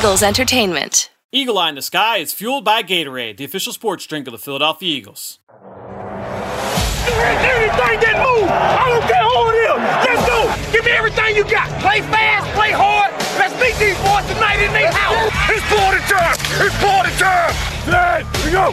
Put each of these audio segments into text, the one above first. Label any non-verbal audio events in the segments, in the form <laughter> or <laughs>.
Eagles Entertainment. Eagle Eye in the Sky is fueled by Gatorade, the official sports drink of the Philadelphia Eagles. Anything that move, I don't care who it is. Let's go. Give me everything you got. Play fast, play hard. Let's beat these boys tonight in their house. It's party time. It's party time. Hey, here we go.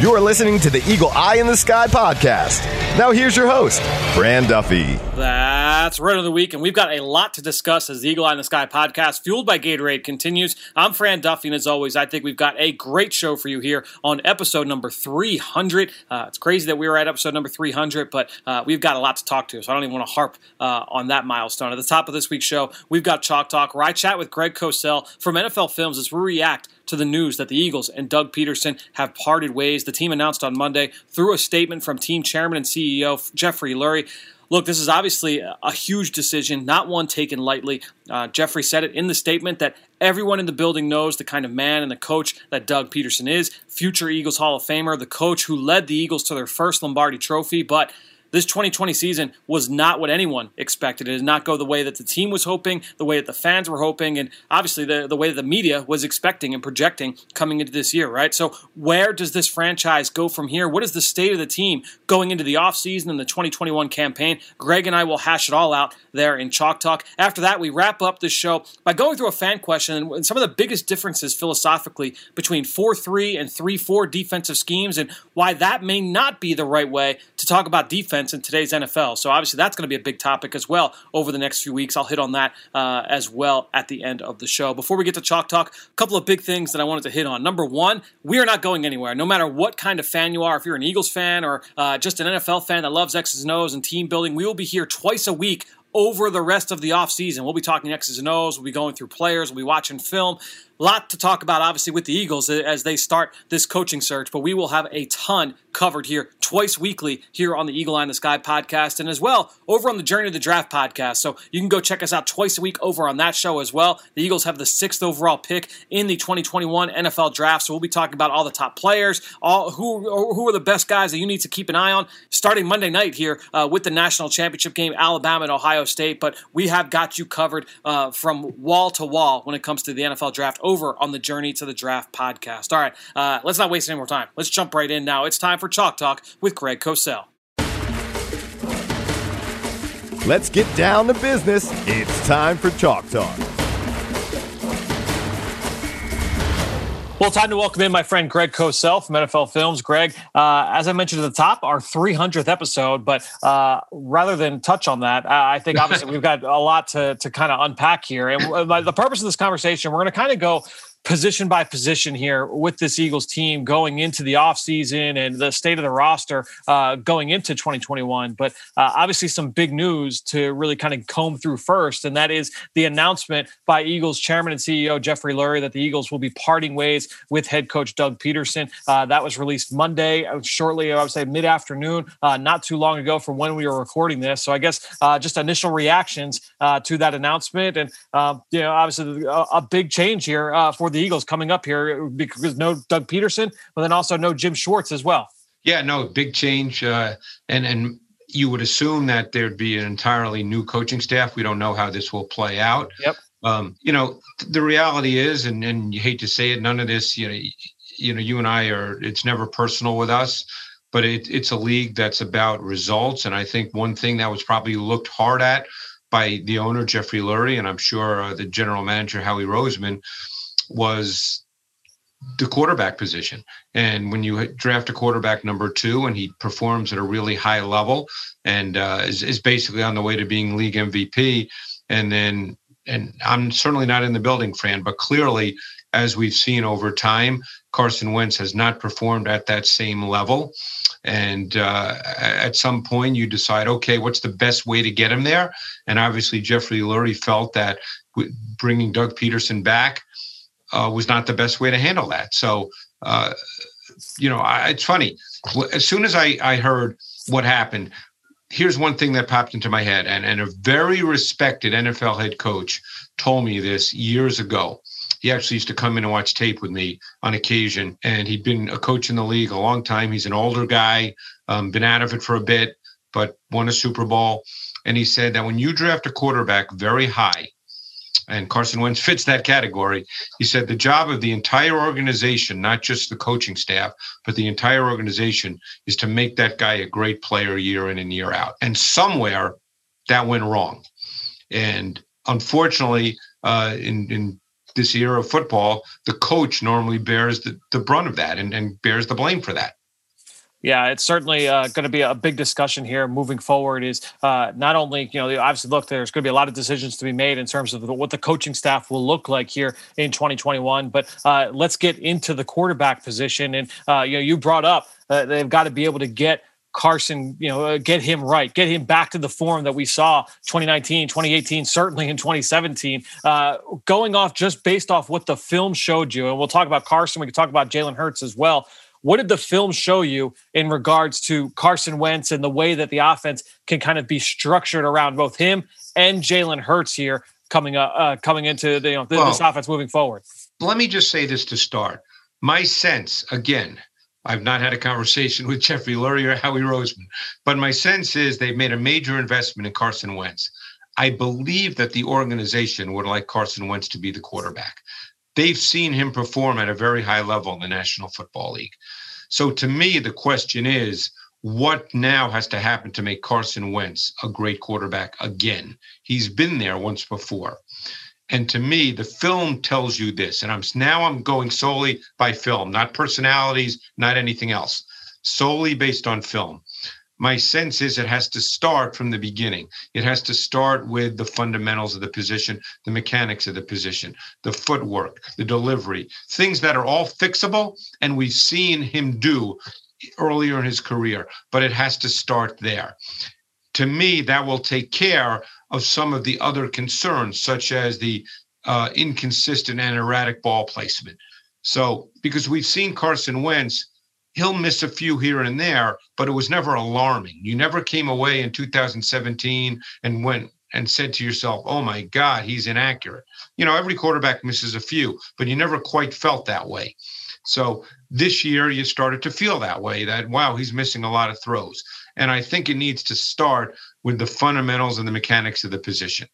You are listening to the Eagle Eye in the Sky podcast. Now, here's your host, Fran Duffy. That's right of the week, and we've got a lot to discuss as the Eagle Eye in the Sky podcast, fueled by Gatorade, continues. I'm Fran Duffy, and as always, I think we've got a great show for you here on episode number 300. Uh, it's crazy that we were at episode number 300, but uh, we've got a lot to talk to, so I don't even want to harp uh, on that milestone. At the top of this week's show, we've got Chalk Talk, where I chat with Greg Cosell from NFL Films as we react to the news that the Eagles and Doug Pederson have parted ways. The team announced on Monday through a statement from team chairman and CEO Jeffrey Lurie. Look, this is obviously a huge decision, not one taken lightly. Uh, Jeffrey said it in the statement that everyone in the building knows the kind of man and the coach that Doug Pederson is, future Eagles Hall of Famer, the coach who led the Eagles to their first Lombardi trophy, but this 2020 season was not what anyone expected. It did not go the way that the team was hoping, the way that the fans were hoping, and obviously the, the way that the media was expecting and projecting coming into this year, right? So, where does this franchise go from here? What is the state of the team going into the offseason and the 2021 campaign? Greg and I will hash it all out there in Chalk Talk. After that, we wrap up this show by going through a fan question and some of the biggest differences philosophically between 4 3 and 3 4 defensive schemes and why that may not be the right way to talk about defense in today's NFL. So obviously that's going to be a big topic as well over the next few weeks. I'll hit on that uh, as well at the end of the show. Before we get to Chalk Talk, a couple of big things that I wanted to hit on. Number one, we are not going anywhere. No matter what kind of fan you are, if you're an Eagles fan or uh, just an NFL fan that loves X's and O's and team building, we will be here twice a week over the rest of the offseason. We'll be talking X's and O's, we'll be going through players, we'll be watching film. Lot to talk about, obviously, with the Eagles as they start this coaching search, but we will have a ton covered here twice weekly here on the Eagle Eye in the Sky podcast and as well over on the Journey to the Draft podcast. So you can go check us out twice a week over on that show as well. The Eagles have the sixth overall pick in the 2021 NFL draft. So we'll be talking about all the top players, all who, who are the best guys that you need to keep an eye on starting Monday night here uh, with the national championship game, Alabama and Ohio State. But we have got you covered uh, from wall to wall when it comes to the NFL draft over on the Journey to the Draft podcast. All right, uh, let's not waste any more time. Let's jump right in now. It's time for Chalk Talk with Greg Cosell. Let's get down to business. It's time for Chalk Talk. Well, time to welcome in my friend Greg Cosell from NFL Films. Greg, uh, as I mentioned at the top, our 300th episode, but uh, rather than touch on that, I think obviously <laughs> we've got a lot to, to kind of unpack here. And uh, the purpose of this conversation, we're going to kind of go position by position here with this Eagles team going into the offseason and the state of the roster uh, going into 2021. But uh, obviously, some big news to really kind of comb through first, and that is the announcement by Eagles chairman and CEO Jeffrey Lurie that the Eagles will be parting ways with head coach Doug Pederson. Uh, that was released Monday, uh, shortly, I would say mid afternoon, uh, not too long ago from when we were recording this. So I guess uh, just initial reactions to that announcement. And, you know, obviously, a, a big change here for the the Eagles coming up here because no Doug Pederson, but then also no Jim Schwartz as well. Yeah, no big change, uh, and and you would assume that there'd be an entirely new coaching staff. We don't know how this will play out. Yep. Um, you know, the reality is, and and you hate to say it, none of this, you know, you know, you and I are. It's never personal with us, but it, it's a league that's about results. And I think one thing that was probably looked hard at by the owner Jeffrey Lurie, and I'm sure uh, the general manager Howie Roseman was the quarterback position. And when you draft a quarterback number two and he performs at a really high level and uh, is, is basically on the way to being league MVP, and then, and I'm certainly not in the building, Fran, but clearly, as we've seen over time, Carson Wentz has not performed at that same level. And uh, at some point, you decide, okay, what's the best way to get him there? And obviously, Jeffrey Lurie felt that bringing Doug Pederson back uh, was not the best way to handle that. So, uh, you know, I, it's funny. As soon as I, I heard what happened, here's one thing that popped into my head. And, and a very respected NFL head coach told me this years ago. He actually used to come in and watch tape with me on occasion. And he'd been a coach in the league a long time. He's an older guy, um, been out of it for a bit, but won a Super Bowl. And he said that when you draft a quarterback very high, and Carson Wentz fits that category. He said the job of the entire organization, not just the coaching staff, but the entire organization, is to make that guy a great player year in and year out. And somewhere that went wrong. And unfortunately, uh, in, in this era of football, the coach normally bears the, the brunt of that and, and bears the blame for that. Yeah, it's certainly uh, going to be a big discussion here moving forward. Is uh, not only you know obviously look there's going to be a lot of decisions to be made in terms of what the coaching staff will look like here in 2021. But uh, let's get into the quarterback position, and uh, you know you brought up uh, they've got to be able to get Carson, you know, uh, get him right, get him back to the form that we saw 2019, 2018, certainly in 2017. Uh, going off just based off what the film showed you, and we'll talk about Carson, we can talk about Jalen Hurts as well. What did the film show you in regards to Carson Wentz and the way that the offense can kind of be structured around both him and Jalen Hurts here coming uh, uh coming into the, you know, well, this offense moving forward? Let me just say this to start. My sense, again, I've not had a conversation <laughs> with Jeffrey Lurie or Howie Roseman, but my sense is they've made a major investment in Carson Wentz. I believe that the organization would like Carson Wentz to be the quarterback. They've seen him perform at a very high level in the National Football League. So to me, the question is, what now has to happen to make Carson Wentz a great quarterback again? He's been there once before. And to me, the film tells you this. And I'm now I'm going solely by film, not personalities, not anything else, solely based on film. My sense is it has to start from the beginning. It has to start with the fundamentals of the position, the mechanics of the position, the footwork, the delivery, things that are all fixable. And we've seen him do earlier in his career, but it has to start there. To me, that will take care of some of the other concerns, such as the uh, inconsistent and erratic ball placement. So, because we've seen Carson Wentz, he'll miss a few here and there, but it was never alarming. You never came away in 2017 and went and said to yourself, oh my God, he's inaccurate. You know, every quarterback misses a few, but you never quite felt that way. So this year, you started to feel that way that, wow, he's missing a lot of throws. And I think it needs to start with the fundamentals and the mechanics of the position.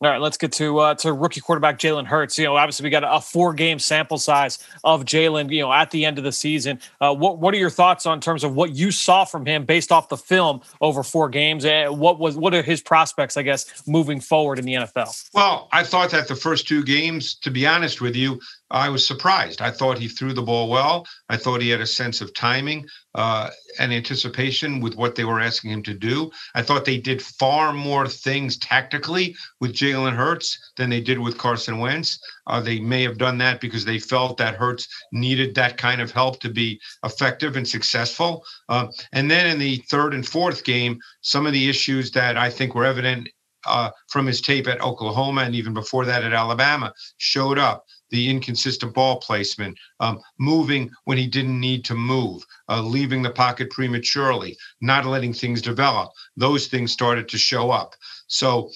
All right, let's get to uh, to rookie quarterback Jalen Hurts. You know, obviously we got a four game sample size of Jalen. You know, at the end of the season, uh, what what are your thoughts on terms of what you saw from him based off the film over four games? And what was what are his prospects, I guess, moving forward in the NFL? Well, I thought that the first two games, to be honest with you, I was surprised. I thought he threw the ball well. I thought he had a sense of timing uh, and anticipation with what they were asking him to do. I thought they did far more things tactically with Jalen Hurts than they did with Carson Wentz. Uh, they may have done that because they felt that Hurts needed that kind of help to be effective and successful. Uh, and then in the third and fourth game, some of the issues that I think were evident uh, from his tape at Oklahoma and even before that at Alabama showed up the inconsistent ball placement, um, moving when he didn't need to move, uh, leaving the pocket prematurely, not letting things develop. Those things started to show up. So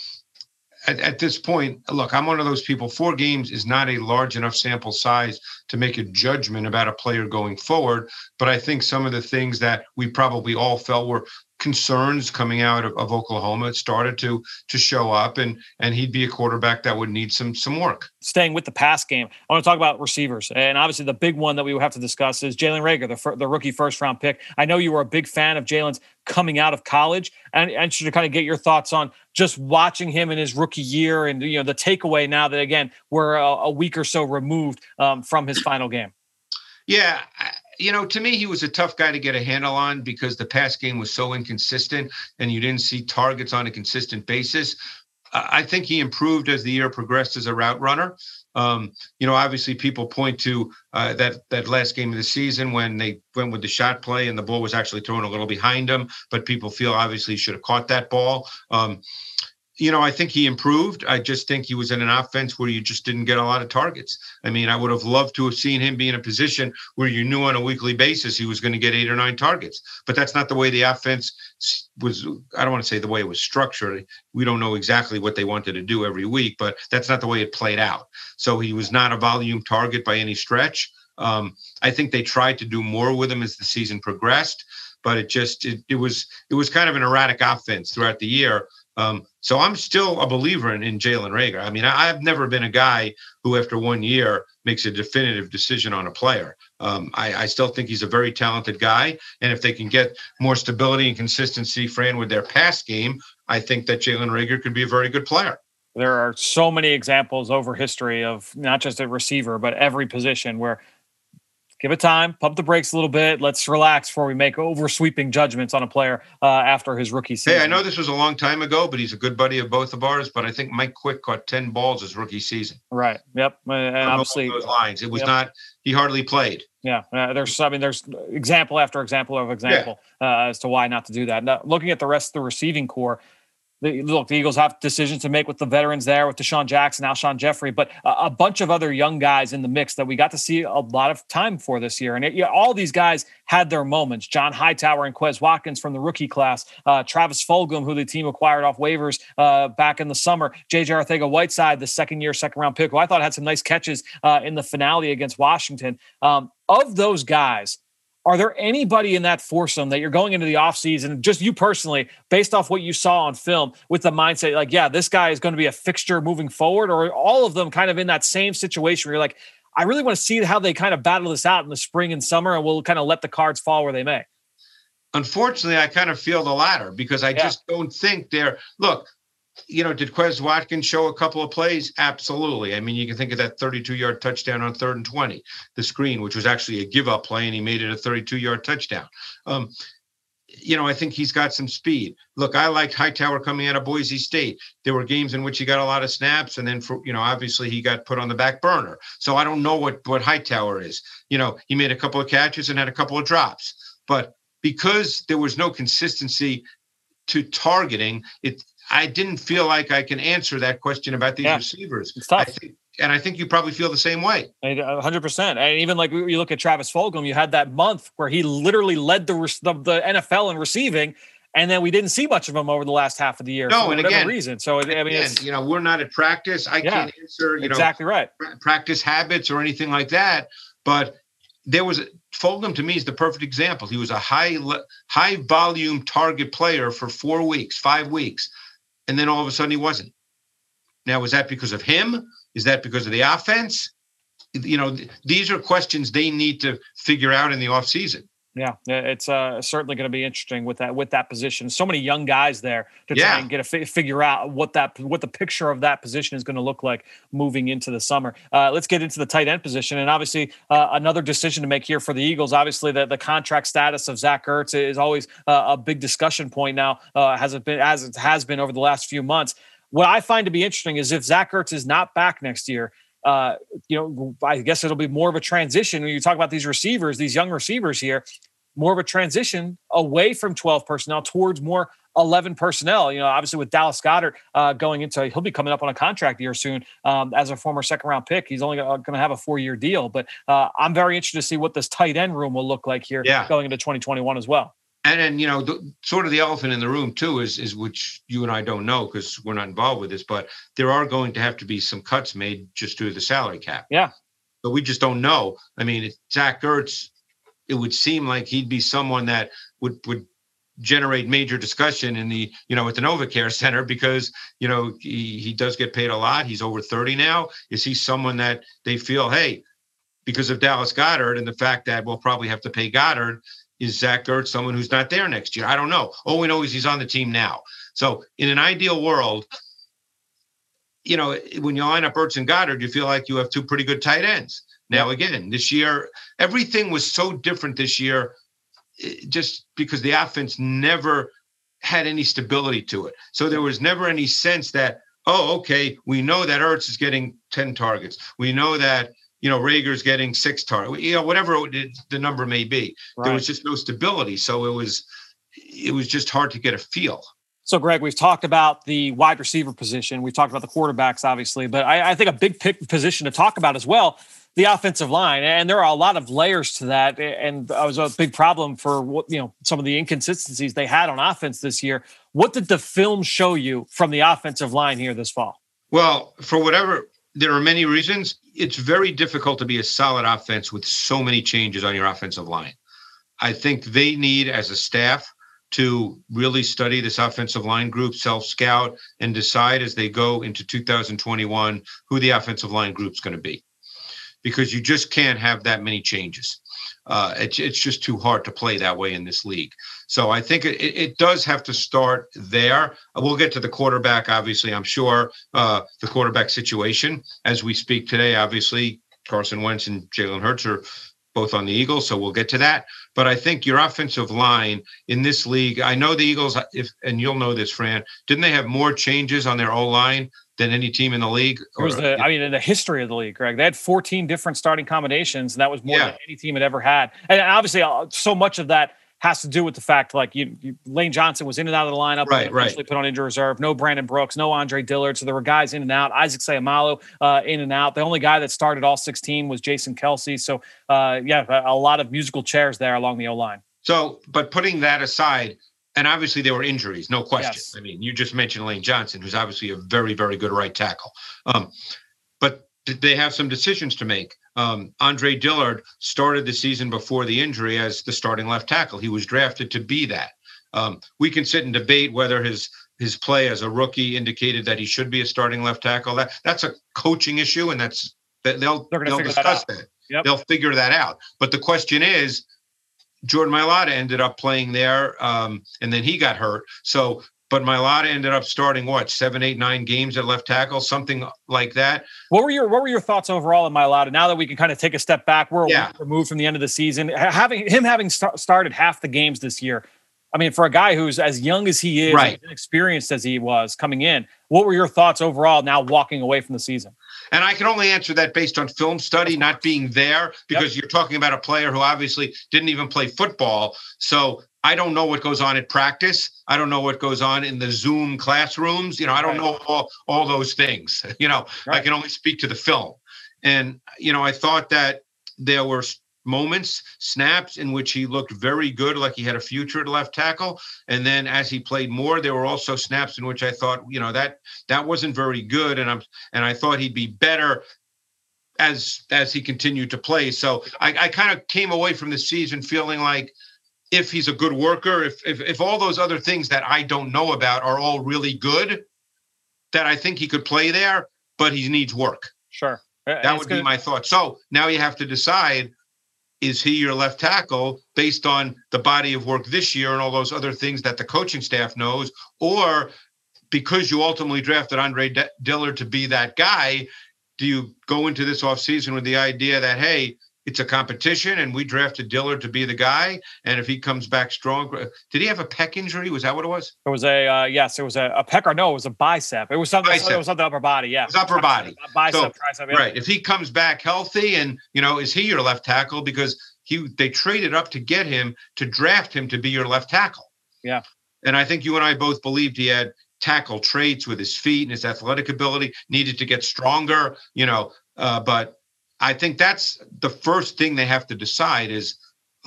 at, at, this point, look, I'm one of those people. Four games is not a large enough sample size to make a judgment about a player going forward. But I think some of the things that we probably all felt were concerns coming out of, of Oklahoma it started to to show up, and and he'd be a quarterback that would need some some work. Staying with the pass game, I want to talk about receivers, and obviously the big one that we would have to discuss is Jalen Reagor, the the rookie first round pick. I know you were a big fan of Jalen's coming out of college, and I should kind of get your thoughts on just watching him in his rookie year, and you know the takeaway now that again we're a, a week or so removed um, from his final game. Yeah, you know, to me, he was a tough guy to get a handle on because the pass game was so inconsistent and you didn't see targets on a consistent basis. I think he improved as the year progressed as a route runner. Um, you know, obviously, people point to uh, that that last game of the season when they went with the shot play and the ball was actually thrown a little behind him, but people feel obviously he should have caught that ball. Um, you know, I think he improved. I just think he was in an offense where you just didn't get a lot of targets. I mean, I would have loved to have seen him be in a position where you knew on a weekly basis he was going to get eight or nine targets. But that's not the way the offense was. I don't want to say the way it was structured. We don't know exactly what they wanted to do every week, but that's not the way it played out. So he was not a volume target by any stretch. Um, I think they tried to do more with him as the season progressed, but it just it, it was it was kind of an erratic offense throughout the year. Um, so I'm still a believer in, in Jalen Reagor. I mean, I, have never been a guy who, after one year, makes a definitive decision on a player. Um, I, I, still think he's a very talented guy, and if they can get more stability and consistency, Fran, with their pass game, I think that Jalen Reagor could be a very good player. There are so many examples over history of not just a receiver, but every position where give it time, pump the brakes a little bit. Let's relax before we make over sweeping judgments on a player uh, after his rookie season. Hey, I know this was a long time ago, but he's a good buddy of both of ours. But I think Mike Quick caught ten balls his rookie season. Right. Yep. And obviously those lines, it was yep. not. He hardly played. Yeah, uh, there's I mean there's example after example of example yeah. uh, as to why not to do that. Now, looking at the rest of the receiving corps, look, the Eagles have decisions to make with the veterans there, with DeSean Jackson, Alshon Jeffery, but a, a, bunch of other young guys in the mix that we got to see a lot of time for this year. And it, you know, all these guys had their moments. John Hightower and Quez Watkins from the rookie class, uh, Travis Fulgham, who the team acquired off waivers uh, back in the summer, JJ Arcega Whiteside, the second year, second round pick, who I thought had some nice catches uh, in the finale against Washington. Um, of those guys, are there anybody in that foursome that you're going into the offseason, just you personally, based off what you saw on film, with the mindset like, yeah, this guy is going to be a fixture moving forward, or all of them kind of in that same situation where you're like, I really want to see how they kind of battle this out in the spring and summer, and we'll kind of let the cards fall where they may. Unfortunately, I kind of feel the latter because I yeah. just don't think they're look you know, did Quez Watkins show a couple of plays? Absolutely. I mean, you can think of that 32 yard touchdown on third and 20, the screen, which was actually a give up play, and he made it a 32 yard touchdown. Um, you know, I think he's got some speed. Look, I liked Hightower coming out of Boise State. There were games in which he got a lot of snaps, and then for you know, obviously he got put on the back burner. So I don't know what what Hightower is. You know, he made a couple of catches and had a couple of drops, but because there was no consistency to targeting, it I didn't feel like I can answer that question about these yeah, receivers. It's tough. I think, and I think you probably feel the same way. 100%. And even like you look at Travis Fulgham, you had that month where he literally led the, the, the NFL in receiving. And then we didn't see much of him over the last half of the year no, for and whatever again, reason. So I mean, again, you know, we're not at practice. I yeah, can't answer, you know, exactly know, right. practice habits or anything like that. But there was Fulgham to me is the perfect example. He was a high high volume target player for four weeks, five weeks and then all of a sudden he wasn't. Now, was that because of him? Is that because of the offense? You know, these are questions they need to figure out in the offseason. Yeah, it's uh, certainly going to be interesting with that with that position. So many young guys there to try and get a fi- figure out what that what the picture of that position is going to look like moving into the summer. Uh, let's get into the tight end position, and obviously uh, another decision to make here for the Eagles. Obviously, the, the contract status of Zach Ertz is always uh, a big discussion point now. Uh, has it been as it has been over the last few months? What I find to be interesting is if Zach Ertz is not back next year, uh, you know, I guess it'll be more of a transition when you talk about these receivers, these young receivers here, more of a transition away from 12 personnel towards more 11 personnel. You know, obviously with Dallas Goedert uh, going into, he'll be coming up on a contract year soon um, as a former second round pick. He's only going to have a four year deal, but uh, I'm very interested to see what this tight end room will look like here yeah. going into 2021 as well. And then you know, the, sort of the elephant in the room too is is which you and I don't know because we're not involved with this, but there are going to have to be some cuts made just due to the salary cap. Yeah. But we just don't know. I mean, Zach Ertz, it would seem like he'd be someone that would would generate major discussion in the you know at the NovaCare <laughs> Center because you know he he does get paid a lot. He's over thirty now. Is he someone that they feel hey? Because of Dallas Goedert and the fact that we'll probably have to pay Goedert, is Zach Ertz someone who's not there next year? I don't know. All we know is he's on the team now. So in an ideal world, you know, when you line up Ertz and Goedert, you feel like you have two pretty good tight ends. Now, again, this year, everything was so different this year eh, just because the offense never had any stability to it. So there was never any sense that, oh, okay, we know that Ertz is getting 10 targets. We know that you know, Reagor's getting six targets, you know, whatever it, the number may be. Right. There was just no stability. So it was, it was just hard to get a feel. So, Greg, we've talked about the wide receiver position. We've talked about the quarterbacks, obviously, but I, I think a big pick position to talk about as well the offensive line, and there are a lot of layers to that. And that was a big problem for what you know some of the inconsistencies they had on offense this year. What did the film show you from the offensive line here this fall? Well, for whatever there are many reasons. It's very difficult to be a solid offense with so many changes on your offensive line. I think they need, as a staff, to really study this offensive line group, self scout, and decide as they go into 2021 who the offensive line group's going to be. Because you just can't have that many changes. Uh, it's, it's just too hard to play that way in this league. So I think it, it does have to start there. We'll get to the quarterback, obviously, I'm sure, uh, the quarterback situation as we speak today. Obviously, Carson Wentz and Jalen Hurts are both on the Eagles, so we'll get to that. But I think your offensive line in this league, I know the Eagles, if and you'll know this, Fran, didn't they have more changes on their O line than any team in the league? Was the, I mean, in the history of the league, Greg, they had 14 different starting combinations, and that was more yeah. than any team had ever had. And obviously, uh, so much of that has to do with the fact like you, you, Lane Johnson was in and out of the lineup, right? Right. Put on injury reserve. No Brandon Brooks, no Andre Dillard. So there were guys in and out. Isaac Seumalo uh, in and out. The only guy that started all 16 was Jason Kelce. So uh, yeah, a, a lot of musical chairs there along the O line. So, but putting that aside, and obviously there were injuries, no question. Yes. I mean, you just mentioned Lane Johnson, who's obviously a very, very good right tackle. Um, but they have some decisions to make. Um, Andre Dillard started the season before the injury as the starting left tackle. He was drafted to be that. Um, we can sit and debate whether his his play as a rookie indicated that he should be a starting left tackle. That that's a coaching issue, and that's that they'll they'll discuss that. that. Yep. They'll figure that out. But the question is, Jordan Mailata ended up playing there, um, and then he got hurt. So but Mailata ended up starting what seven, eight, nine games at left tackle, something like that. What were your What were your thoughts overall in Mailata? Now that we can kind of take a step back, we're yeah. removed from the end of the season. Having him having st- started half the games this year, I mean, for a guy who's as young as he is, right. experienced as he was coming in, what were your thoughts overall now walking away from the season? And I can only answer that based on film study, not being there, because yep. you're talking about a player who obviously didn't even play football. So I don't know what goes on at practice. I don't know what goes on in the Zoom classrooms. You know, I don't right. know all, all those things. <laughs> You know, right. I can only speak to the film. And, you know, I thought that there were moments, snaps in which he looked very good, like he had a future at left tackle. And then as he played more, there were also snaps in which I thought, you know, that that wasn't very good. And I'm and I thought he'd be better as as he continued to play. So I, I kind of came away from the season feeling like if he's a good worker, if, if if all those other things that I don't know about are all really good, that I think he could play there, but he needs work. Sure. That would be my thought. So now you have to decide is he your left tackle based on the body of work this year and all those other things that the coaching staff knows, or because you ultimately drafted Andre D- Dillard to be that guy, do you go into this offseason with the idea that, hey, it's a competition, and we drafted Dillard to be the guy. And if he comes back strong, did he have a pec injury? Was that what it was? It was a uh, yes. It was a, a pecker. No, it was a bicep. It was something. Bicep. It was something upper body. Yeah, it was upper body. bicep, so, tricep. Yeah. Right. If he comes back healthy, and you know, is he your left tackle? Because he they traded up to get him to draft him to be your left tackle. Yeah. And I think you and I both believed he had tackle traits with his feet and his athletic ability. Needed to get stronger. You know, uh, but I think that's the first thing they have to decide is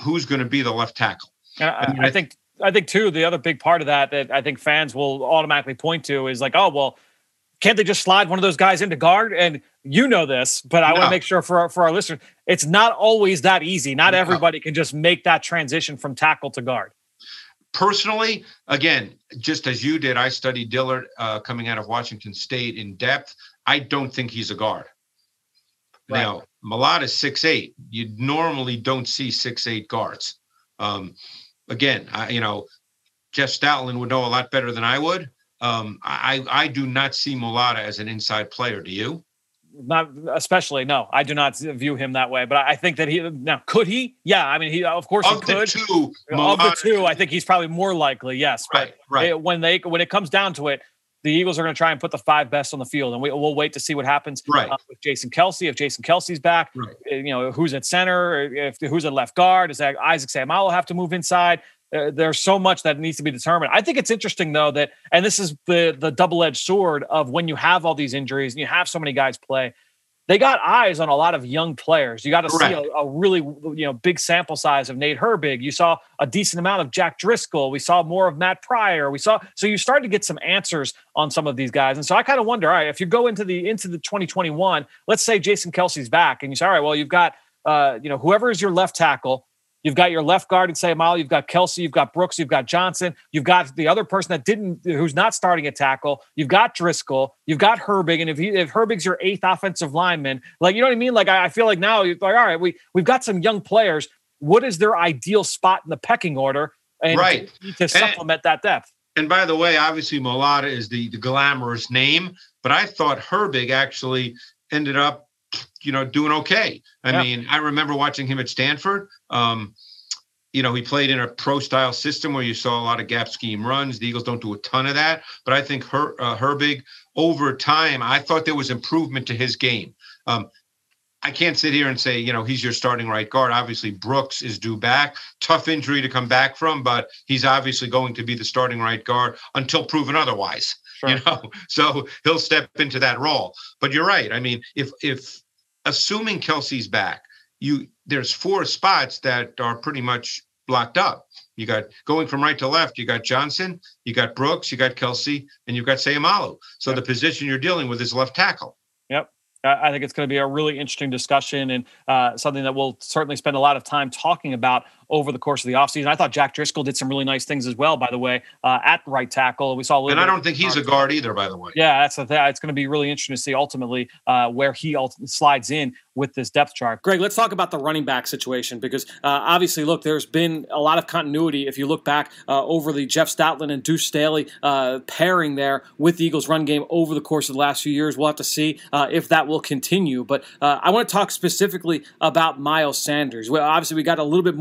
who's going to be the left tackle. I, I, mean, I think I think too the other big part of that that I think fans will automatically point to is like, oh well, can't they just slide one of those guys into guard? And you know this, but I no. want to make sure for our, for our listeners, it's not always that easy. Not no. everybody can just make that transition from tackle to guard. Personally, again, just as you did, I studied Dillard uh, coming out of Washington State in depth. I don't think he's a guard. Right. Now, Mailata is six eight. You normally don't see six eight guards. Um, again, I, you know, Jeff Stoutland would know a lot better than I would. Um, I I do not see Mailata as an inside player. Do you? Not especially. No, I do not view him that way. But I think that he now could he? Yeah, I mean, he of course of he could. The two, of the two, I think he's probably more likely. Yes, right, right. When they when it comes down to it, the Eagles are going to try and put the five best on the field, and we, will wait to see what happens right. uh, with Jason Kelce. If Jason Kelce's back, right. Uh, you know who's at center, if who's at left guard. Is that Isaac Seumalo have to move inside? Uh, there's so much that needs to be determined. I think it's interesting though that, and this is the the double edged sword of when you have all these injuries and you have so many guys play. They got eyes on a lot of young players. You got to see a, a, really you know big sample size of Nate Herbig. You saw a decent amount of Jack Driscoll. We saw more of Matt Pryor. We saw so you started to get some answers on some of these guys. And so I kind of wonder, all right, if you go into the into the 2021, let's say Jason Kelce's back, and you say, all right, well you've got uh, you know whoever is your left tackle You've got your left guard and Seumalo. You've got Kelce. You've got Brooks. You've got Johnson. You've got the other person that didn't, who's not starting a tackle. You've got Driscoll. You've got Herbig. And if he, if Herbig's your eighth offensive lineman, like you know what I mean? Like I, I feel like now, you're like all right, we we've got some young players. What is their ideal spot in the pecking order? And right to, supplement and, that depth. And by the way, obviously Mailata is the the glamorous name, but I thought Herbig actually ended up you know, doing okay. I yeah. mean, I remember watching him at Stanford. Um, you know, he played in a pro style system where you saw a lot of gap scheme runs. The Eagles don't do a ton of that, but I think Her, uh, Herbig over time, I thought there was improvement to his game. Um, I can't sit here and say, you know, he's your starting right guard. Obviously, Brooks is due back. Tough injury to come back from, but he's obviously going to be the starting right guard until proven otherwise. <laughs> Sure. You know, so he'll step into that role. But you're right. I mean, if if assuming Kelce's back, you there's four spots that are pretty much blocked up. You got going from right to left. You got Johnson, you got Brooks, you got Kelce, and you've got Seumalo. So yep. the position you're dealing with is left tackle. Yep. I think it's going to be a really interesting discussion and uh, something that we'll certainly spend a lot of time talking about over the course of the offseason. I thought Jack Driscoll did some really nice things as well, by the way, uh, at right tackle. We saw a little And I don't think he's a guard either, by the way. Yeah, that's the thing. It's going to be really interesting to see ultimately uh, where he slides in with this depth chart. Greg, let's talk about the running back situation because uh, obviously, look, there's been a lot of continuity. If you look back uh, over the Jeff Stoutland and Deuce Staley uh, pairing there with the Eagles' run game over the course of the last few years, we'll have to see uh, if that will continue. But I want to talk specifically about Miles Sanders. Well, obviously, we got a little bit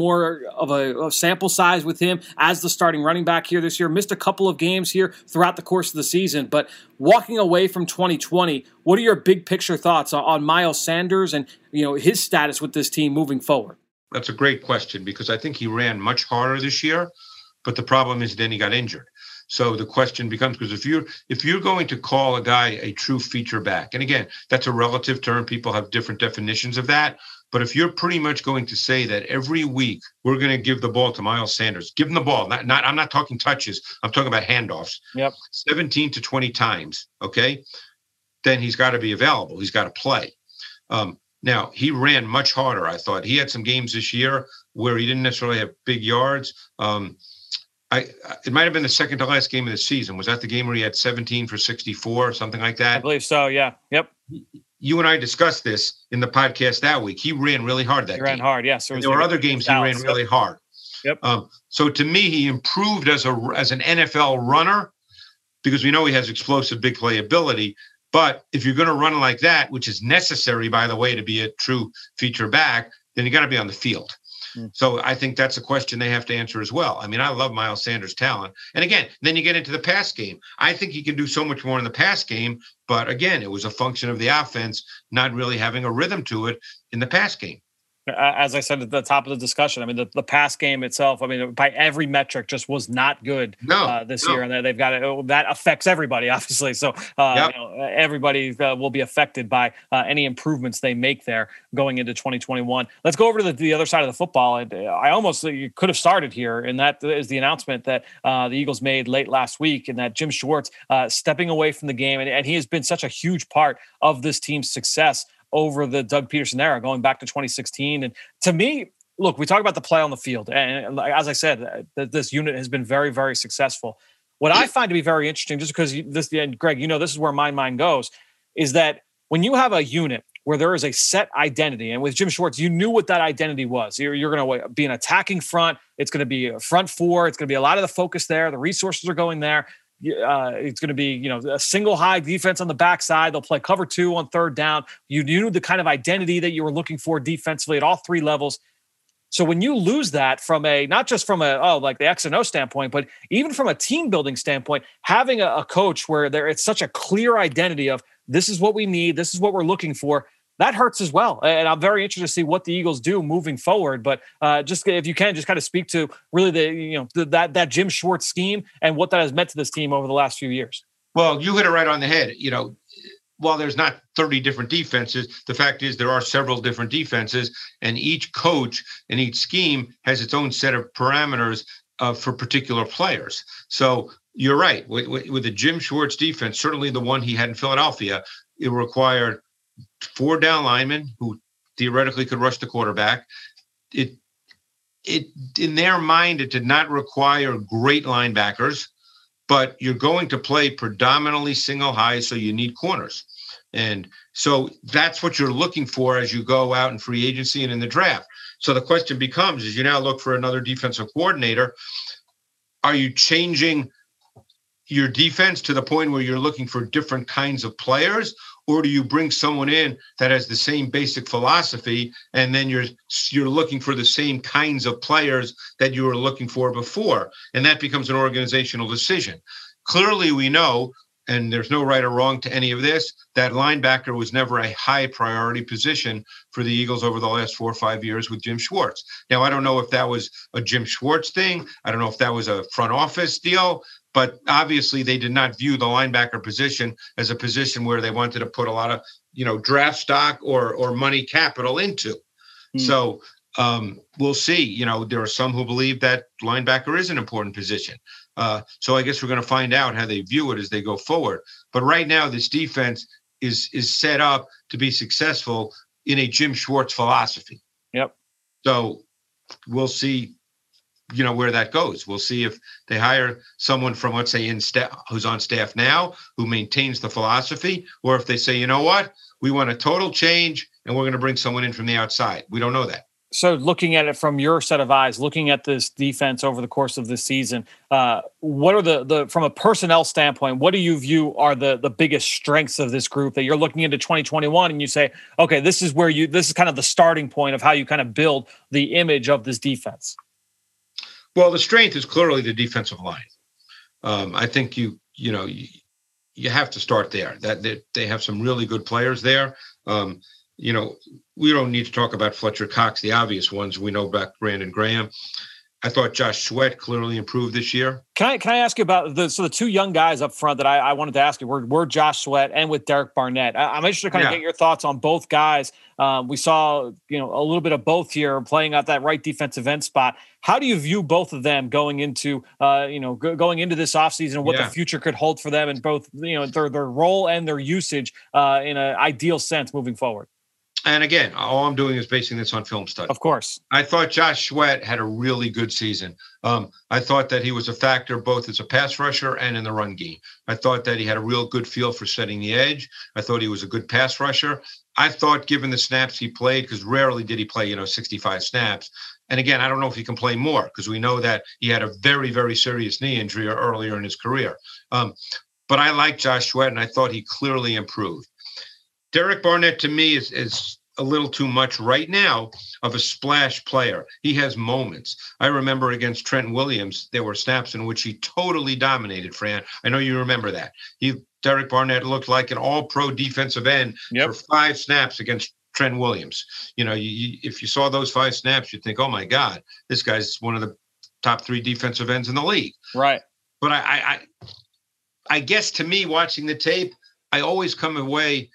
of a, a, sample size with him as the starting running back here this year. Missed a couple of games here throughout the course of the season, but walking away from 2020, what are your big picture thoughts on, on Miles Sanders and you know his status with this team moving forward? That's a great question because I think he ran much harder this year, but the problem is then he got injured. So the question becomes because if you're if you're going to call a guy a true feature back, and again, that's a relative term. People have different definitions of that. But if you're pretty much going to say that every week we're going to give the ball to Miles Sanders, give him the ball. Not, not I'm not talking touches. I'm talking about handoffs. Yep. 17 to 20 times. Okay. Then he's got to be available. He's got to play. Um, now he ran much harder. I thought he had some games this year where he didn't necessarily have big yards. Um, I, it might have been the second to last game of the season. Was that the game where he had 17 for 64 or something like that? I believe so. Yeah. Yep you and I discussed this in the podcast that week. He ran really hard that he ran hard, yes. there were other games Dallas, he ran really yep. hard. Yep. Um, so to me, he improved as a as an NFL runner because we know he has explosive big play ability. But if you're going to run like that, which is necessary, by the way, to be a true feature back, then you got to be on the field. Hmm. So I think that's a question they have to answer as well. I mean, I love Miles Sanders' talent. And again, then you get into the pass game. I think he can do so much more in the pass game, but again, it was a function of the offense not really having a rhythm to it in the pass game as I said at the top of the discussion, I mean the, the pass game itself. I mean by every metric, just was not good no, uh, this no. year, and they've got it. Oh, that affects everybody, <laughs> obviously. So uh, yep. you know, everybody uh, will be affected by uh, any improvements they make there going into 2021. Let's go over to the, the other side of the football. And uh, I almost you could have started here, and that is the announcement that uh, the Eagles made late last week, and that Jim Schwartz stepping away from the game, and, and he has been such a huge part of this team's success over the Doug Pederson era, going back to 2016. And to me, look, we talk about the play on the field, and as I said, uh, this unit has been very, very successful. What I find to be very interesting, just because this, and Greg, you know, this is where my mind goes, is that when you have a unit where there is a set identity, and with Jim Schwartz, you knew what that identity was. You're, you're going to be an attacking front. It's going to be a front four. It's going to be a lot of the focus there. The resources are going there uh, it's going to be you know a single high defense on the backside. They'll play cover two on third down. You knew the kind of identity that you were looking for defensively at all three levels. So when you lose that from a not just from a oh like the X and O standpoint, but even from a team building standpoint, having a, a coach where there it's such a clear identity of this is what we need, this is what we're looking for that hurts as well. And I'm very interested to see what the Eagles do moving forward. But uh, just if you can, just kind of speak to really the you know the, that that Jim Schwartz scheme and what that has meant to this team over the last few years. Well, you hit it right on the head. You know, while there's not 30 different defenses, the fact is there are several different defenses, and each coach and each scheme has its own set of parameters uh, for particular players. So you're right. With, with, with, the Jim Schwartz defense, certainly the one he had in Philadelphia, it required four down linemen who theoretically could rush the quarterback. It it in their mind it did not require great linebackers but you're going to play predominantly single high, so you need corners. And so that's what you're looking for as you go out in free agency and in the draft. So the question becomes is you now look for another defensive coordinator, are you changing your defense to the point where you're looking for different kinds of players or do you bring someone in that has the same basic philosophy and then you're you're looking for the same kinds of players that you were looking for before? And that becomes an organizational decision. Clearly we know and there's no right or wrong to any of this that linebacker was never a high priority position for the eagles over the last four or five years with jim schwartz. Now i don't know if that was a jim schwartz thing. I don't know if that was a front office deal but obviously they did not view the linebacker position as a position where they wanted to put a lot of you know draft stock or or money capital into. Mm. So um, we'll see. You know, there are some who believe that linebacker is an important position. Uh, so I guess we're going to find out how they view it as they go forward. But right now, this defense is is set up to be successful in a Jim Schwartz philosophy. Yep. So we'll see you know where that goes. We'll see if they hire someone from let's say in staff who's on staff now who maintains the philosophy, or if they say, you know what, we want a total change and we're going to bring someone in from the outside. We don't know that. So, looking at it from your set of eyes, looking at this defense over the course of this season, uh, what are the the from a personnel standpoint? What do you view are the the biggest strengths of this group that you're looking into 2021 and you say, okay, this is where you this is kind of the starting point of how you kind of build the image of this defense. Well, the strength is clearly the defensive line. Um, I think you you know you, you have to start there. That they, they have some really good players there. Um, you know, we don't need to talk about Fletcher Cox, the obvious ones. We know about Brandon Graham. I thought Josh Sweat clearly improved this year. Can I can I ask you about the so the two young guys up front that I, I wanted to ask you were, were Josh Sweat and with Derek Barnett. I, am interested to kind yeah. of get your thoughts on both guys. Um, we saw you know a little bit of both here playing out that right defensive end spot. How do you view both of them going into uh, you know go, going into this offseason and what yeah. the future could hold for them and both you know their their role and their usage uh, in an ideal sense moving forward? And again, all I'm doing is basing this on film study. Of course. I thought Josh Sweat had a really good season. Um, I thought that he was a factor both as a pass rusher and in the run game. I thought that he had a real good feel for setting the edge. I thought he was a good pass rusher. I thought, given the snaps he played, because rarely did he play, you know, 65 snaps. And again, I don't know if he can play more because we know that he had a very, very serious knee injury earlier in his career. Um, but I like Josh Sweat, and I thought he clearly improved. Derek Barnett to me is, is a little too much right now of a splash player. He has moments. I remember against Trent Williams, there were snaps in which he totally dominated, Fran. I know you remember that. He Derek Barnett looked like an all-pro defensive end yep. for five snaps against Trent Williams. You know, you, you, if you saw those five snaps, you'd think, "Oh my God, this guy's one of the top three defensive ends in the league." Right. But I, I, I, I guess to me, watching the tape, I always come away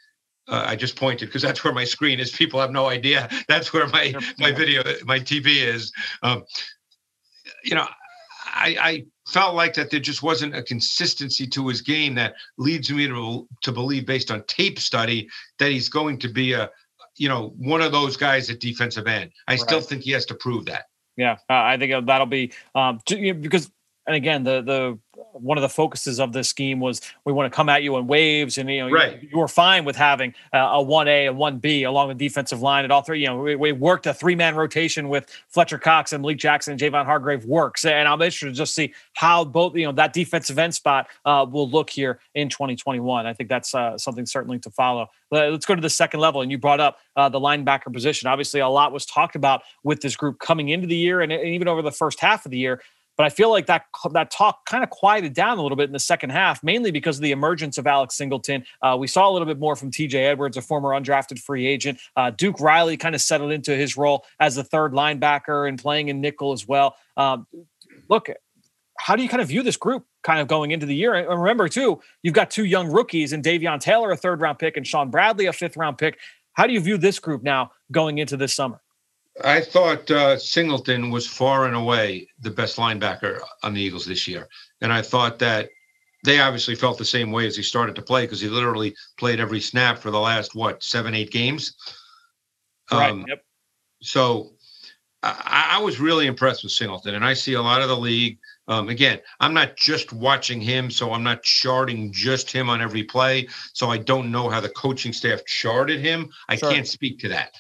uh, I just pointed because that's where my screen is. People have no idea. That's where my my video, my TV is. Um, you know, I, I felt like that there just wasn't a consistency to his game that leads me to to believe, based on tape study, that he's going to be a you know one of those guys at defensive end. I right. still think he has to prove that. Yeah, uh, I think that'll be um, because and again the the one of the focuses of this scheme was we want to come at you in waves, and you know right. you, you were fine with having a one A and one B along the defensive line at all three. You know we, we worked a three man rotation with Fletcher Cox and Malik Jackson and Javon Hargrave works, and I'm interested to just see how both you know that defensive end spot uh, will look here in 2021. I think that's uh, something certainly to follow. Let's go to the second level, and you brought up uh, the linebacker position. Obviously, a lot was talked about with this group coming into the year, and, and even over the first half of the year. But I feel like that that talk kind of quieted down a little bit in the second half, mainly because of the emergence of Alex Singleton. Uh, we saw a little bit more from T.J. Edwards, a former undrafted free agent. Uh, Duke Riley kind of settled into his role as the third linebacker and playing in nickel as well. Um, look, how do you kind of view this group kind of going into the year. And remember, too, you've got two young rookies and Davion Taylor, a third round pick, and Shaun Bradley, a fifth round pick. How do you view this group now going into this summer? I thought uh, Singleton was far and away the best linebacker on the Eagles this year. And I thought that they obviously felt the same way as he started to play because he literally played every snap for the last, what, seven, eight games? Right. Um, yep. So I, I, was really impressed with Singleton. And I see a lot of the league. Um, again, I'm not just watching him, so I'm not charting just him on every play. So I don't know how the coaching staff charted him. I sure. can't speak to that.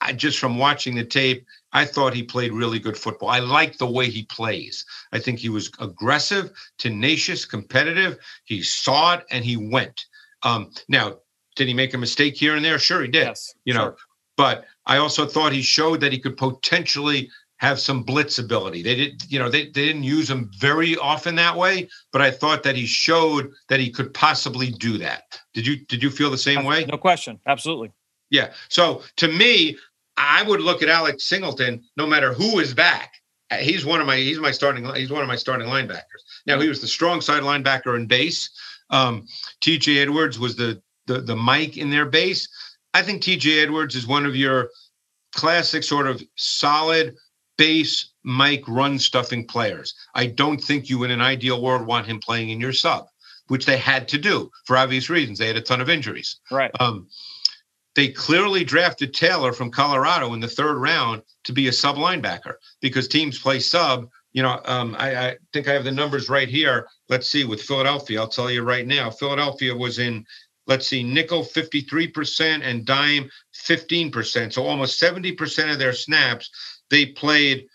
I just from watching the tape, I thought he played really good football. I like the way he plays. I think he was aggressive, tenacious, competitive. He saw it and he went. Um, now, did he make a mistake here and there? Sure, he did. Yes, you know, but I also thought he showed that he could potentially have some blitz ability. They did, you know, they, they didn't use him very often that way, but I thought that he showed that he could possibly do that. Did you did you feel the same way? No question. Absolutely. Yeah. So to me, I would look at Alex Singleton, no matter who is back. He's one of my he's my starting he's one of my starting linebackers. Now he was the strong side linebacker in base. Um, T.J. Edwards was the the the Mike in their base. I think T.J. Edwards is one of your classic sort of solid base Mike run stuffing players. I don't think you in an ideal world want him playing in your sub, which they had to do for obvious reasons. They had a ton of injuries. Right. Um, they clearly drafted Taylor from Colorado in the third round to be a sub linebacker because teams play sub. You know, um, I, I, think I have the numbers right here. Let's see with Philadelphia. I'll tell you right now. Philadelphia was in, let's see, nickel 53% and dime 15%. So almost 70% of their snaps they played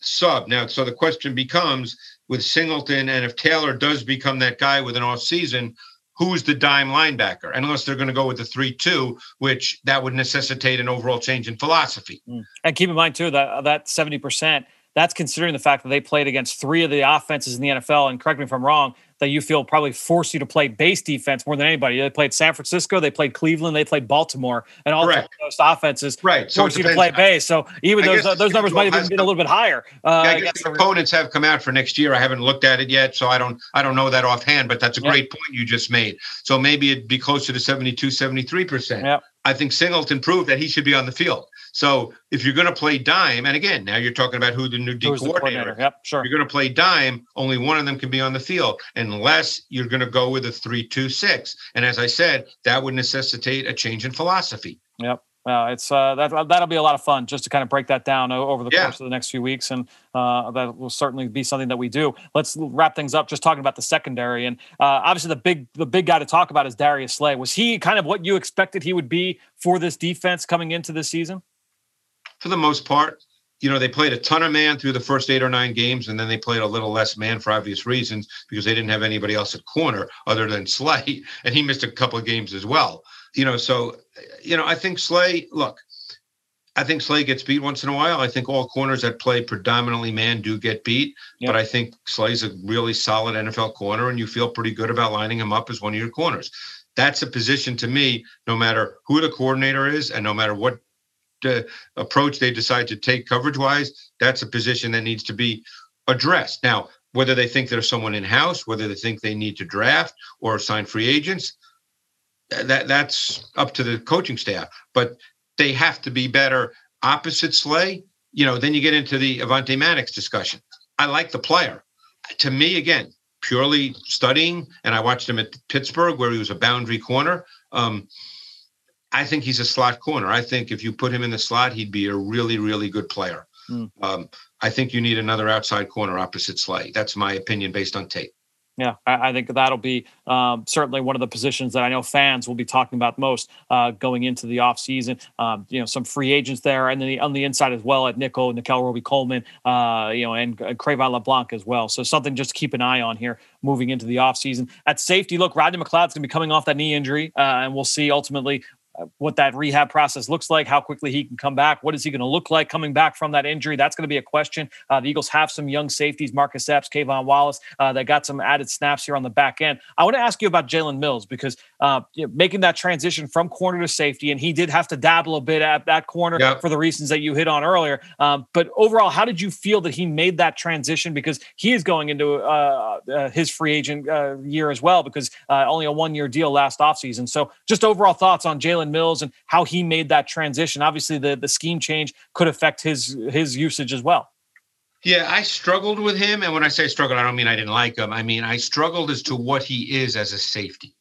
sub. Now, so the question becomes with Singleton and if Taylor does become that guy with an off season, who's the dime linebacker, unless they're going to go with the three-two, which that would necessitate an overall change in philosophy. Mm. And keep in mind too that that seventy percent. That's considering the fact that they played against three of the offenses in the NFL. And correct me if I'm wrong that you feel probably forced you to play base defense more than anybody. They played San Francisco, they played Cleveland, they played Baltimore, and all Correct. those offenses right. so forced you to play base. So even those uh, those numbers might have been a little bit higher. Uh, yeah, I guess the opponents have come out for next year. I haven't looked at it yet, so I don't I don't know that offhand. But that's a great point you just made. So maybe it'd be closer to 72, 73 percent. Yeah. I think Singleton proved that he should be on the field. So if you're going to play dime, and again, now you're talking about who the new D coordinator, coordinator. Yep, sure. You're going to play dime. Only one of them can be on the field, unless you're going to go with a three-two-six. And as I said, that would necessitate a change in philosophy. Yep. Uh, it's uh, that that'll be a lot of fun just to kind of break that down over the yeah. course of the next few weeks, and uh, that will certainly be something that we do. Let's wrap things up just talking about the secondary, and uh, obviously the big the big guy to talk about is Darius Slay. Was he kind of what you expected he would be for this defense coming into this season? For the most part, you know, they played a ton of man through the first eight or nine games, and then they played a little less man for obvious reasons because they didn't have anybody else at corner other than Slay, and he missed a couple of games as well you know, so you know, I think Slay. Look, I think Slay gets beat once in a while. I think all corners that play predominantly man do get beat, yep. but I think Slay's a really solid NFL corner, and you feel pretty good about lining him up as one of your corners. That's a position to me, no matter who the coordinator is, and no matter what uh, approach they decide to take coverage wise, that's a position that needs to be addressed. Now, whether they think there's someone in house, whether they think they need to draft or sign free agents, that that's up to the coaching staff. But they have to be better opposite Slay. You know, then you get into the Avonte Maddox discussion. I like the player. To me, again, purely studying, and I watched him at Pittsburgh where he was a boundary corner. Um, I think he's a slot corner. I think if you put him in the slot, he'd be a really, really good player. Mm. Um, I think you need another outside corner opposite Slay. That's my opinion based on tape. Yeah, I, think that'll be um, certainly one of the positions that I know fans will be talking about most uh, going into the offseason. Um, you know, some free agents there, and then the, on the inside as well at nickel, Nickell Robey-Coleman, uh, you know, and, and Cre'Von LeBlanc as well. So something just to keep an eye on here moving into the offseason. At safety, look, Rodney McLeod's going to be coming off that knee injury, uh, and we'll see ultimately what that rehab process looks like, how quickly he can come back, what is he going to look like coming back from that injury? That's going to be a question. Uh, the Eagles have some young safeties, Marcus Epps, K'Von Wallace, uh, that got some added snaps here on the back end. I want to ask you about Jalen Mills because uh, you know, making that transition from corner to safety, and he did have to dabble a bit at that corner yep. for the reasons that you hit on earlier. Um, but overall, how did you feel that he made that transition? Because he is going into uh, uh, his free agent uh, year as well, because only a one year deal last offseason. So just overall thoughts on Jalen Mills and how he made that transition. Obviously, the the scheme change could affect his his usage as well. Yeah, I struggled with him, and when I say struggled, I don't mean I didn't like him. I mean I struggled as to what he is as a safety,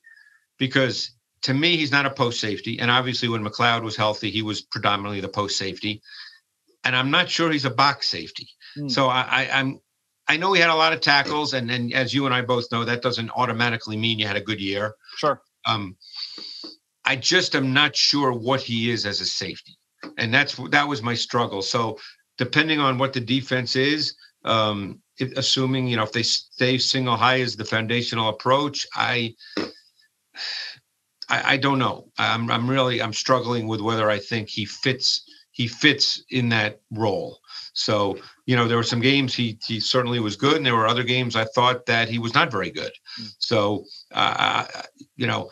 because to me he's not a post safety, and obviously when McLeod was healthy, he was predominantly the post safety, and I'm not sure he's a box safety. Mm. So I, I, I'm I know he had a lot of tackles, and and as you and I both know, that doesn't automatically mean you had a good year. Sure. Um, I just am not sure what he is as a safety, and that's that was my struggle. So depending on what the defense is, um, if, assuming you know if they stay single high as the foundational approach, I, I I don't know. I'm I'm really I'm struggling with whether I think he fits he fits in that role. So you know there were some games he he certainly was good, and there were other games I thought that he was not very good. Hmm. So uh, you know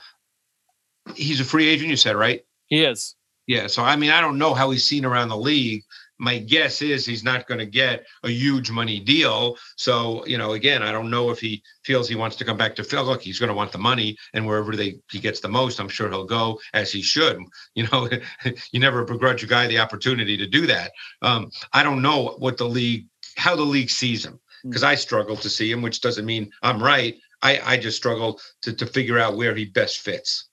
he's a free agent. You said right? He is. Yeah. So I mean, I don't know how he's seen around the league. My guess is he's not going to get a huge money deal. So you know, again, I don't know if he feels he wants to come back to Phil. Look, he's going to want the money, and wherever they he gets the most, I'm sure he'll go as he should. <laughs> You know, <laughs> you never begrudge a guy the opportunity to do that. Um, I don't know what the league, how the league sees him, because hmm. I struggle to see him, which doesn't mean I'm right. I, I just struggle to, to figure out where he best fits.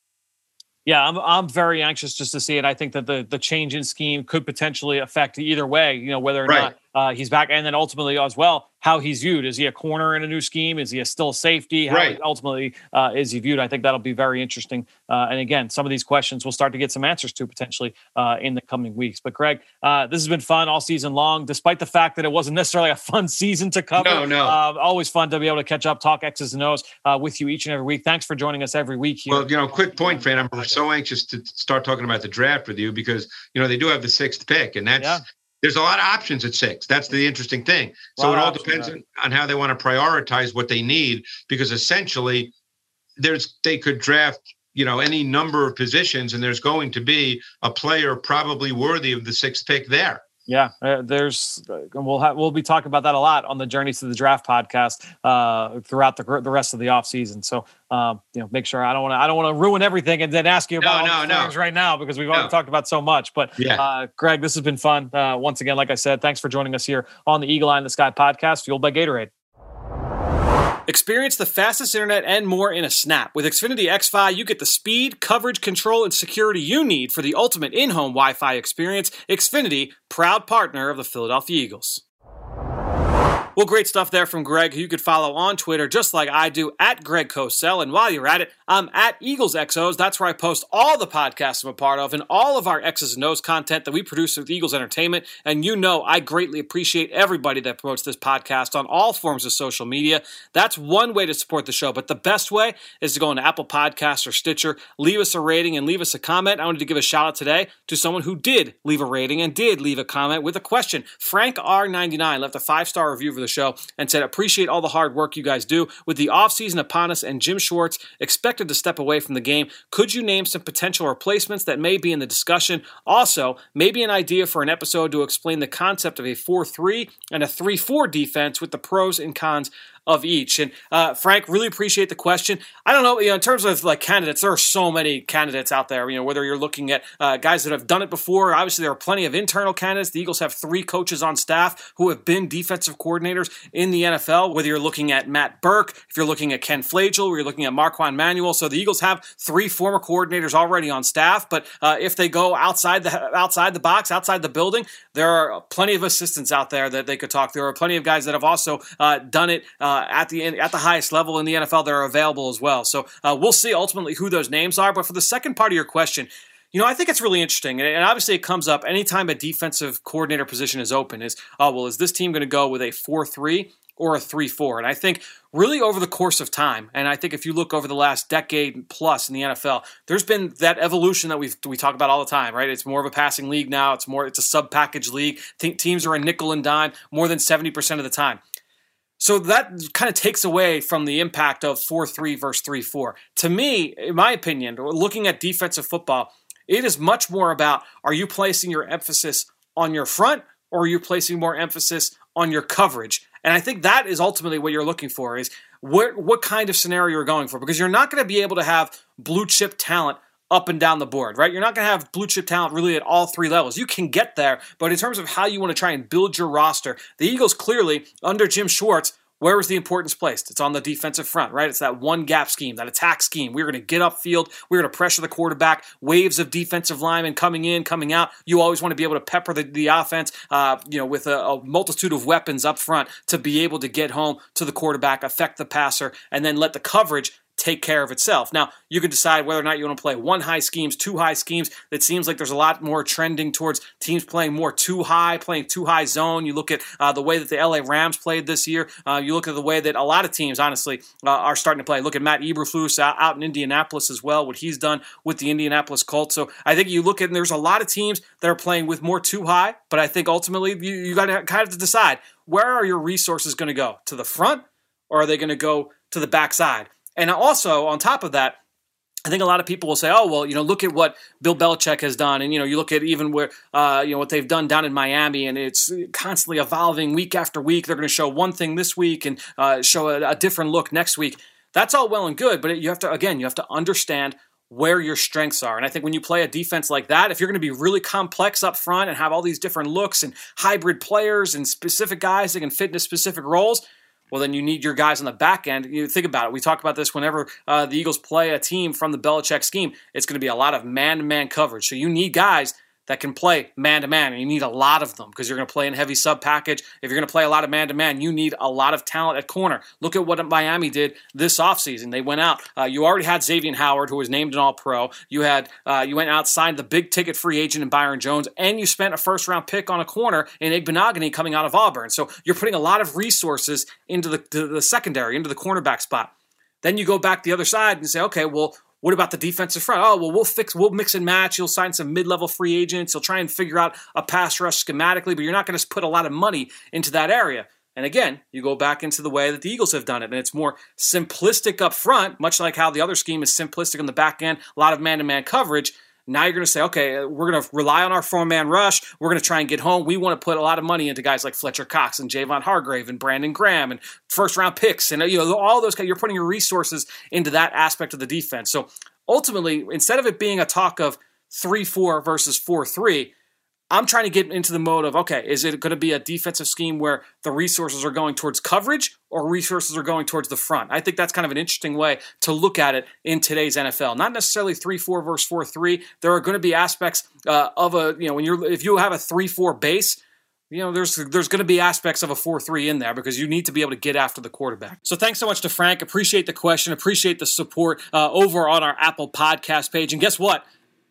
Yeah, I'm I'm very anxious just to see it. I think that the the change in scheme could potentially affect either way. You know, whether or right. not uh, he's back, and then ultimately as well, how he's viewed. Is he a corner in a new scheme? Is he a still safety? How right. ultimately uh, is he viewed? I think that'll be very interesting. Uh, and again, some of these questions we'll start to get some answers to potentially uh, in the coming weeks. But Greg, uh, this has been fun all season long, despite the fact that it wasn't necessarily a fun <laughs> season to cover. No, no. Uh, always fun to be able to catch up, talk X's and O's with you each and every week. Thanks for joining us every week here. Well, you know, quick point, Fran. I'm so anxious to start talking about the draft with you because you know they do have the sixth pick, and that's yeah there's a lot of options at six. That's the interesting thing. So it all depends on, on how they want to prioritize what they need, because essentially, there's they could draft you know any number of positions, and there's going to be a player probably worthy of the sixth pick there. Yeah, uh, there's uh, we'll have we'll be talking about that a lot on the Journey to the Draft podcast uh, throughout the the rest of the off season. So um, you know, make sure I don't want to I don't want to ruin everything and then ask you about no, no, things right now because we've already talked about so much. But yeah. uh, Greg, this has been fun. Uh, once again, like I said, thanks for joining us here on the Eagle Eye in the Sky podcast, fueled by Gatorade. Experience the fastest internet and more in a snap. With Xfinity XFi, you get the speed, coverage, control, and security you need for the ultimate in-home Wi-Fi experience. Xfinity, proud partner of the Philadelphia Eagles. Well, great stuff there from Greg, who you could follow on Twitter just like I do at Greg Cosell. And while you're at it, I'm at Eagles XOs. That's where I post all the podcasts I'm a part of and all of our X's and O's content that we produce with Eagles Entertainment. And you know, I greatly appreciate everybody that promotes this podcast on all forms of social media. That's one way to support the show. But the best way is to go on Apple Podcasts or Stitcher, leave us a rating and leave us a comment. I wanted to give a shout out today to someone who did leave a rating and did leave a comment with a question. Frank R99 left a five star review for the show and said, Appreciate all the hard work you guys do. With the offseason upon us and Jim Schwartz expected to step away from the game, could you name some potential replacements that may be in the discussion? Also, maybe an idea for an episode to explain the concept of a 4 3 and a 3 4 defense with the pros and cons of each. And uh, Frank, really appreciate the question. I don't know, you know, in terms of like candidates, there are so many candidates out there. You know, whether you're looking at uh, guys that have done it before, obviously there are plenty of internal candidates. The Eagles have three coaches on staff who have been defensive coordinators in the NFL. Whether you're looking at Matt Burke, if you're looking at Ken Flajole, or you're looking at Marquand Manuel, so the Eagles have three former coordinators already on staff. But uh, if they go outside the outside the box, outside the building, there are plenty of assistants out there that they could talk. There are plenty of guys that have also uh, done it uh, at the at the highest level in the NFL that are available as well. So uh, we'll see ultimately who those names are. But for the second part of your question, you know, I think it's really interesting, and obviously it comes up anytime a defensive coordinator position is open. Is oh well, is this team going to go with a four three or a 3 4. And I think really over the course of time, and I think if you look over the last decade plus in the NFL, there's been that evolution that we we talk about all the time, right? It's more of a passing league now. It's more it's a sub package league. Think teams are a nickel and dime more than 70% of the time. So that kind of takes away from the impact of 4 3 versus 3 4. To me, in my opinion, looking at defensive football, it is much more about are you placing your emphasis on your front or are you placing more emphasis on your coverage? And I think that is ultimately what you're looking for is what what kind of scenario you're going for because you're not going to be able to have blue chip talent up and down the board, right? You're not going to have blue chip talent really at all three levels. You can get there, but in terms of how you want to try and build your roster, the Eagles clearly under Jim Schwartz where is the importance placed? It's on the defensive front, right? It's that one gap scheme, that attack scheme. We're going to get upfield. We're going to pressure the quarterback. Waves of defensive linemen coming in, coming out. You always want to be able to pepper the, the offense, uh, you know, with a, a multitude of weapons up front to be able to get home to the quarterback, affect the passer, and then let the coverage take care of itself. Now, you can decide whether or not you want to play one high schemes, two high schemes. It seems like there's a lot more trending towards teams playing more two high, playing two high zone. You look at uh, the way that the LA Rams played this year. Uh, you look at the way that a lot of teams, honestly, uh, are starting to play. Look at Matt Eberflus out, out in Indianapolis as well, what he's done with the Indianapolis Colts. So I think you look at, and there's a lot of teams that are playing with more two high, but I think ultimately you, you got to kind of decide where are your resources going to go? To the front or are they going to go to the backside? And also, on top of that, I think a lot of people will say, "Oh, well, you know, look at what Bill Belichick has done," and you know, you look at even where uh, you know what they've done down in Miami, and it's constantly evolving week after week. They're going to show one thing this week and uh, show a, a, different look next week. That's all well and good, but you have to again, you have to understand where your strengths are. And I think when you play a defense like that, if you're going to be really complex up front and have all these different looks and hybrid players and specific guys that can fit into specific roles, well, then you need your guys on the back end. You think about it. We talk about this whenever uh, the Eagles play a team from the Belichick scheme. It's going to be a lot of man-to-man coverage. So you need guys that can play man to man, and you need a lot of them because you're going to play in heavy sub package. If you're going to play a lot of man to man, you need a lot of talent at corner. Look at what Miami did this offseason. They went out. Uh, you already had Xavier Howard, who was named an All Pro. You had uh, you went out, signed the big ticket free agent in Byron Jones, and you spent a first round pick on a corner in Igbinoghene coming out of Auburn. So you're putting a lot of resources into the, the secondary, into the cornerback spot. Then you go back the other side and say, okay, well, what about the defensive front? Oh, well, we'll fix, we'll mix and match. You'll sign some mid-level free agents. You'll try and figure out a pass rush schematically, but you're not going to put a lot of money into that area. And again, you go back into the way that the Eagles have done it, and it's more simplistic up front, much like how the other scheme is simplistic on the back end, a lot of man-to-man coverage. Now you're going to say, okay, uh, we're going to rely on our four man rush. We're going to try and get home. We want to put a lot of money into guys like Fletcher Cox and Javon Hargrave and Brandon Graham and first round picks and uh, you know all those. You're putting your resources into that aspect of the defense. So ultimately, instead of it being a talk of 3 4 versus 4 3, I'm trying to get into the mode of okay, is it going to be a defensive scheme where the resources are going towards coverage or resources are going towards the front? I think that's kind of an interesting way to look at it in today's NFL. Not necessarily 3 4 versus 4 3. There are going to be aspects uh, of a, you know, when you're, if you have a 3 4 base, you know, there's there's going to be aspects of a 4-3 in there because you need to be able to get after the quarterback. So thanks so much to Frank. Appreciate the question. Appreciate the support uh, over on our Apple Podcast page. And guess what?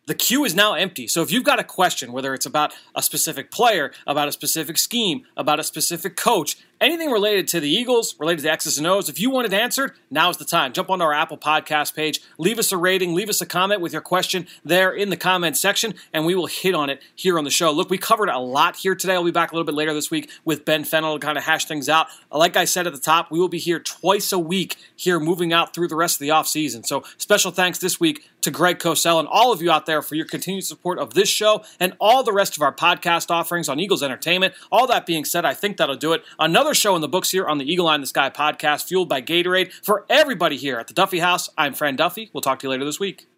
The queue is now empty. So if you've got a question, whether it's about a specific player, about a specific scheme, about a specific coach, anything related to the Eagles, related to X's and O's, if you want it answered, now's the time. Jump onto our Apple Podcast page, leave us a rating, leave us a comment with your question there in the comment section, and we will hit on it here on the show. Look, we covered a lot here today. I'll be back a little bit later this week with Ben Fennell to kind of hash things out. Like I said at the top, we will be here twice a week here moving out through the rest of the offseason. So special thanks this week to Greg Cosell and all of you out there for your continued support of this show and all the rest of our podcast offerings on Eagles Entertainment. All that being said, I think that'll do it. Another another show in the books here on the Eagle Eye in the Sky podcast, fueled by Gatorade. For everybody here at the Duffy House, I'm Fran Duffy. We'll talk to you later this week.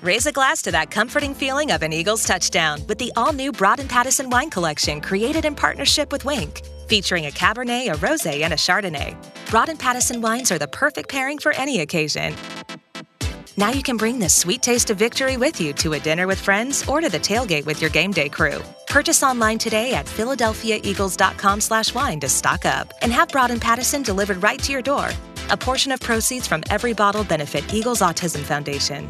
Raise a glass to that comforting feeling of an Eagles touchdown with the all new Broad and Pattison wine collection created in partnership with Winc, Featuring a Cabernet, a Rosé, and a Chardonnay. Broad and Pattison wines are the perfect pairing for any occasion. Now you can bring this sweet taste of victory with you to a dinner with friends or to the tailgate with your game day crew. Purchase online today at philadelphiaeagles.com slash wine to stock up and have Broad and Pattison delivered right to your door. A portion of proceeds from every bottle benefit Eagles Autism Foundation.